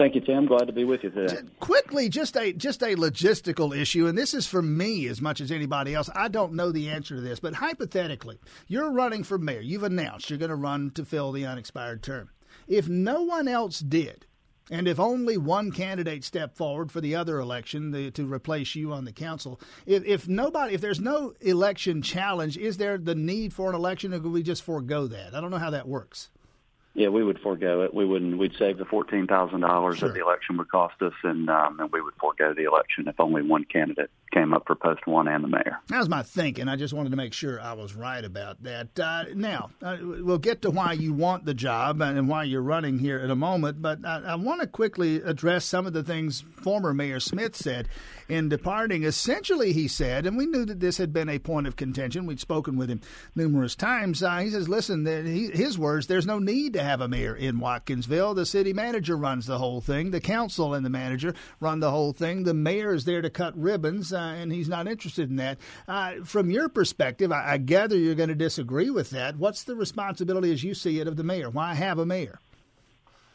Thank you, Tim. Glad to be with you today. Quickly, just a just a logistical issue, and this is for me as much as anybody else. I don't know the answer to this, but hypothetically, you're running for mayor. You've announced you're going to run to fill the unexpired term. If no one else did, and if only one candidate stepped forward for the other election the, to replace you on the council, if, if nobody, if there's no election challenge, is there the need for an election, or could we just forego that? I don't know how that works. Yeah, we would forego it. We wouldn't. We'd save the fourteen thousand dollars that the election would cost us, and um, and we would forego the election if only one candidate came up for post one and the mayor. That was my thinking. I just wanted to make sure I was right about that. Uh, now uh, we'll get to why you want the job and why you're running here in a moment, but I, I want to quickly address some of the things former Mayor Smith said in departing. Essentially, he said, and we knew that this had been a point of contention. We'd spoken with him numerous times. Uh, he says, "Listen, he, his words. There's no need to have a mayor in Watkinsville. The city manager runs the whole thing. The council and the manager run the whole thing. The mayor is there to cut ribbons, uh, and he's not interested in that. Uh, from your perspective, I, I gather you're going to disagree with that. What's the responsibility, as you see it, of the mayor? Why have a mayor?"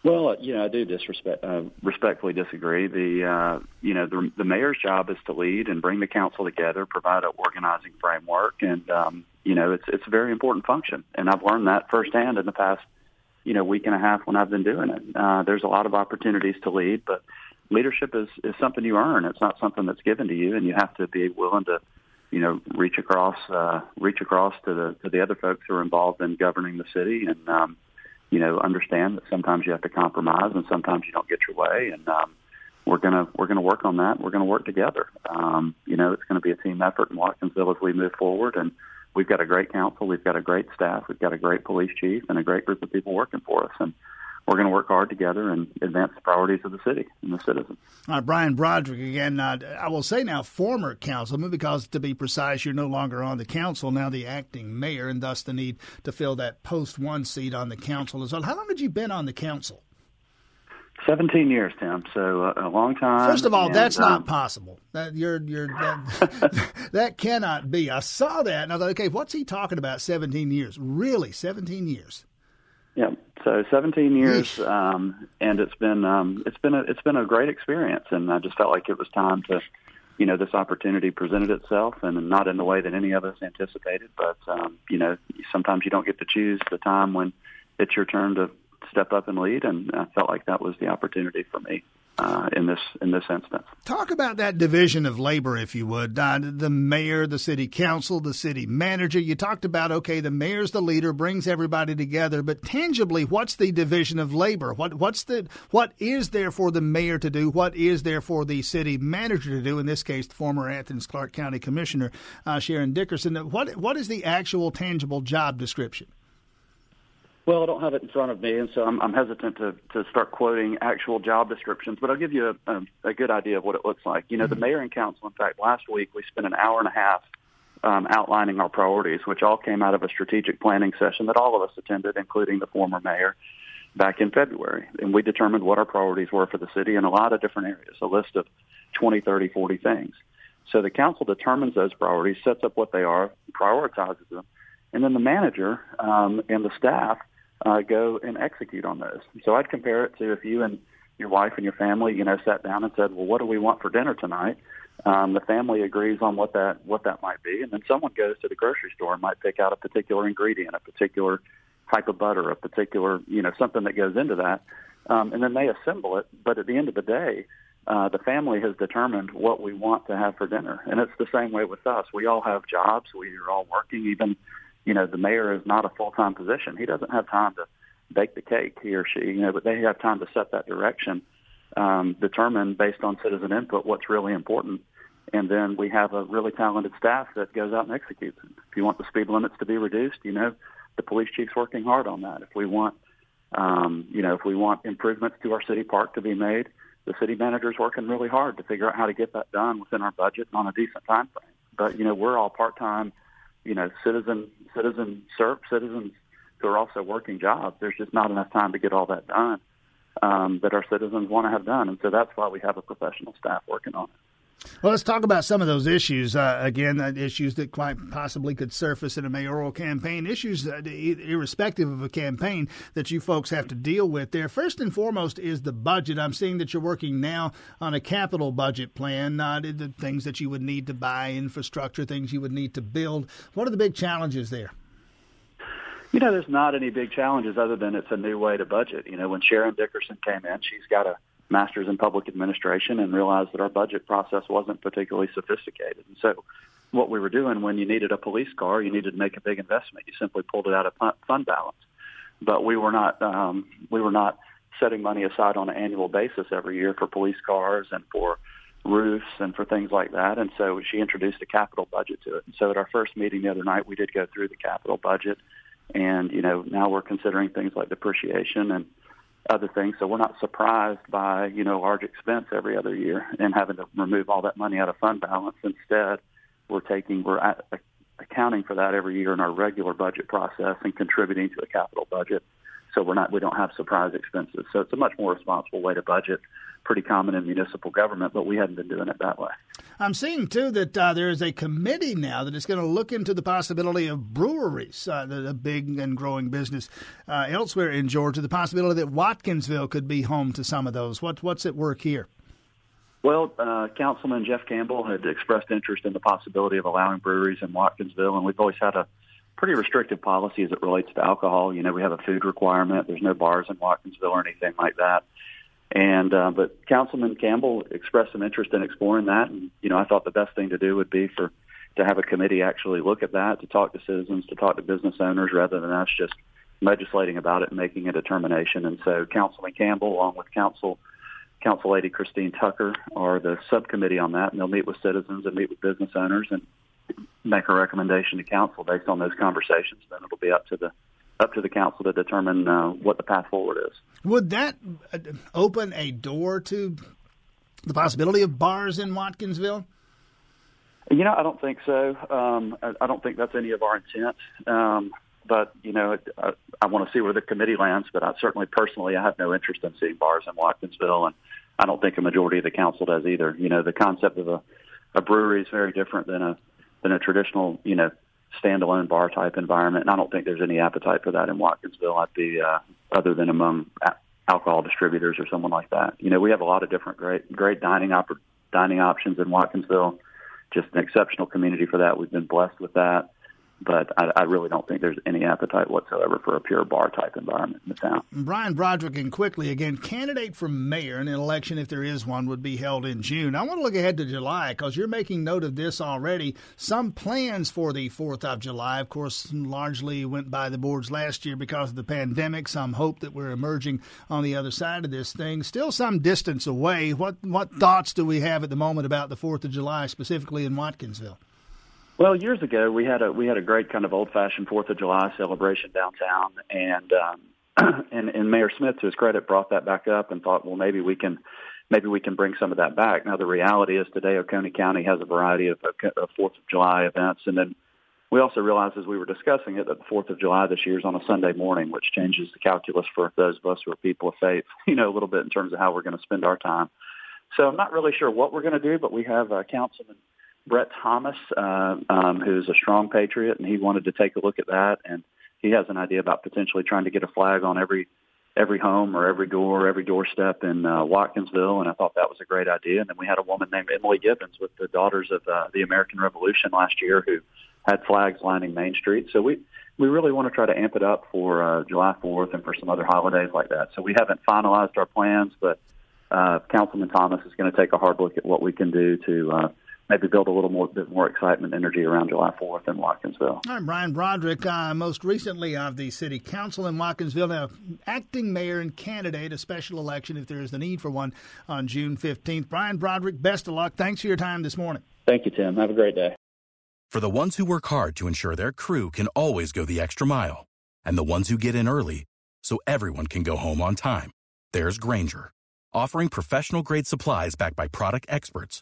Well, you know, I do disrespect, uh, respectfully disagree. The uh, you know the, the mayor's job is to lead and bring the council together, provide an organizing framework, and um, you know it's it's a very important function. And I've learned that firsthand in the past you know week and a half when I've been doing it. Uh, there's a lot of opportunities to lead, but leadership is is something you earn. It's not something that's given to you, and you have to be willing to you know reach across uh, reach across to the to the other folks who are involved in governing the city and um, you know, understand that sometimes you have to compromise and sometimes you don't get your way. And um, we're gonna we're gonna work on that. We're gonna work together. Um, you know, it's to be a team effort in Watkinsville as we move forward. And we've got a great council. We've got a great staff. We've got a great police chief and a great group of people working for us. And we're going to work hard together and advance the priorities of the city and the citizens. All right, Brian Brodrick again. Uh, I will say now, former councilman, because to be precise, you're no longer on the council, now the acting mayor, and thus the need to fill that post one seat on the council as well. How long had you been on the council? 17 years, Tim. So uh, a long time. First of all, and, that's um, not possible. That you're you're that, that cannot be. I saw that and I thought, okay, what's he talking about? 17 years? Really, 17 years? Yeah. So 17 years, um, and it's been um, it's been a it's been a great experience, and I just felt like it was time to, you know, this opportunity presented itself, and not in the way that any of us anticipated, but um, you know, sometimes you don't get to choose the time when it's your turn to step up and lead, and I felt like that was the opportunity for me uh, in this in this instance. Talk about that division of labor, if you would. Uh, the mayor, the city council, the city manager. You talked about okay, the mayor's the leader, brings everybody together, but tangibly, what's the division of labor? What what's the what is there for the mayor to do? What is there for the city manager to do? In this case, the former Athens Clarke County Commissioner uh, Sharon Dickerson. What what is the actual tangible job description? Well, I don't have it in front of me, and so I'm, I'm hesitant to, to start quoting actual job descriptions, but I'll give you a, a, a good idea of what it looks like. You know, the mm-hmm. mayor and council, in fact, last week we spent an hour and a half um, outlining our priorities, which all came out of a strategic planning session that all of us attended, including the former mayor, back in February. And we determined what our priorities were for the city in a lot of different areas, a list of 20, 30, 40 things. So the council determines those priorities, sets up what they are, prioritizes them, and then the manager um, and the staff – uh, go and execute on those. So I'd compare it to if you and your wife and your family, you know, sat down and said, "Well, what do we want for dinner tonight?" Um, the family agrees on what that what that might be, and then someone goes to the grocery store and might pick out a particular ingredient, a particular type of butter, a particular you know something that goes into that, um, and then they assemble it. But at the end of the day, uh, the family has determined what we want to have for dinner, and it's the same way with us. We all have jobs. We are all working, even you know, the mayor is not a full-time position. He doesn't have time to bake the cake, he or she, you know, but they have time to set that direction, um, determine based on citizen input what's really important. And then we have a really talented staff that goes out and executes. If you want the speed limits to be reduced, you know, the police chief's working hard on that. If we want Um, you know, if we want improvements to our city park to be made, the city manager's working really hard to figure out how to get that done within our budget on a decent time frame. But you know, we're all part-time, you know, citizen citizen serve citizens who are also working jobs. There's just not enough time to get all that done um, that our citizens want to have done, and so that's why we have a professional staff working on it. Well, let's talk about some of those issues. Uh, again, uh, issues that quite possibly could surface in a mayoral campaign, issues irrespective of a campaign that you folks have to deal with there. First and foremost is the budget. I'm seeing that you're working now on a capital budget plan, uh, the things that you would need to buy, infrastructure, things you would need to build. What are the big challenges there? You know, there's not any big challenges other than it's a new way to budget. You know, when Sharon Dickerson came in, she's got a master's in public administration and realized that our budget process wasn't particularly sophisticated. And so what we were doing when you needed a police car, you needed to make a big investment. You simply pulled it out of fund balance. But we were not um, we were not setting money aside on an annual basis every year for police cars and for roofs and for things like that. And so she introduced a capital budget to it. And so at our first meeting the other night, we did go through the capital budget. And, you know, now we're considering things like depreciation and other things. So we're not surprised by, you know, large expense every other year and having to remove all that money out of fund balance. Instead, we're taking, we're at, accounting for that every year in our regular budget process and contributing to the capital budget. So we're not, we don't have surprise expenses. So it's a much more responsible way to budget pretty common in municipal government, but we hadn't been doing it that way. I'm seeing too that uh, there is a committee now that is going to look into the possibility of breweries, uh, the, the, big and growing business uh, elsewhere in Georgia. The possibility that Watkinsville could be home to some of those. What, what's at work here? Well, uh, Councilman Jeff Campbell had expressed interest in the possibility of allowing breweries in Watkinsville, and we've always had a pretty restrictive policy as it relates to alcohol. You know, we have a food requirement. There's no bars in Watkinsville or anything like that. And uh, but Councilman Campbell expressed some interest in exploring that, and you know I thought the best thing to do would be for to have a committee actually look at that, to talk to citizens, to talk to business owners, rather than us just legislating about it and making a determination. And so Councilman Campbell, along with Council Council Lady Christine Tucker, are the subcommittee on that, and they'll meet with citizens and meet with business owners and make a recommendation to council based on those conversations. Then it'll be up to the up to the council to determine uh, what the path forward is. Would that uh, open a door to the possibility of bars in Watkinsville? You know, I don't think so. Um, I, I don't think that's any of our intent. Um, but you know, it, I, I want to see where the committee lands. But I certainly, personally, I have no interest in seeing bars in Watkinsville, and I don't think a majority of the council does either. You know, the concept of a, a brewery is very different than a than a traditional, you know, standalone bar type environment. And I don't think there's any appetite for that in Watkinsville. I'd be uh, other than among alcohol distributors or someone like that. You know, we have a lot of different great great dining op- dining options in Watkinsville. Just an exceptional community for that. We've been blessed with that but I, I, really don't think there's any appetite whatsoever for a pure bar type environment in the town. Brian Brodrick, and quickly again, candidate for mayor in an election, if there is one, would be held in June. I want to look ahead to July because you're making note of this already. Some plans for the 4th of July, of course, largely went by the boards last year because of the pandemic. Some hope that we're emerging on the other side of this thing. Still some distance away. What, what thoughts do we have at the moment about the 4th of July, specifically in Watkinsville? Well, years ago we had a we had a great kind of old fashioned Fourth of July celebration downtown, and um, and and Mayor Smith, to his credit, brought that back up and thought, well, maybe we can maybe we can bring some of that back. Now the reality is today Oconee County has a variety of, of Fourth of July events, and then we also realized as we were discussing it that the Fourth of July this year is on a Sunday morning, which changes the calculus for those of us who are people of faith, you know, a little bit in terms of how we're going to spend our time. So I'm not really sure what we're going to do, but we have uh, Councilman Brett Thomas, uh, um, who's a strong patriot, and he wanted to take a look at that. And he has an idea about potentially trying to get a flag on every every home or every door, every doorstep in uh, Watkinsville, and I thought that was a great idea. And then we had a woman named Emily Gibbons with the Daughters of uh, the American Revolution last year who had flags lining Main Street. So we we really want to try to amp it up for uh, July 4th and for some other holidays like that. So we haven't finalized our plans, but uh, Councilman Thomas is going to take a hard look at what we can do to uh, maybe build a little more bit more excitement and energy around July 4th in Watkinsville. I'm Brian Brodrick, uh, most recently of the City Council in Watkinsville, now acting mayor and candidate, a special election if there is the need for one on June 15th. Brian Brodrick, best of luck. Thanks for your time this morning. Thank you, Tim. Have a great day. For the ones who work hard to ensure their crew can always go the extra mile, and the ones who get in early so everyone can go home on time. There's Grainger, offering professional grade supplies backed by product experts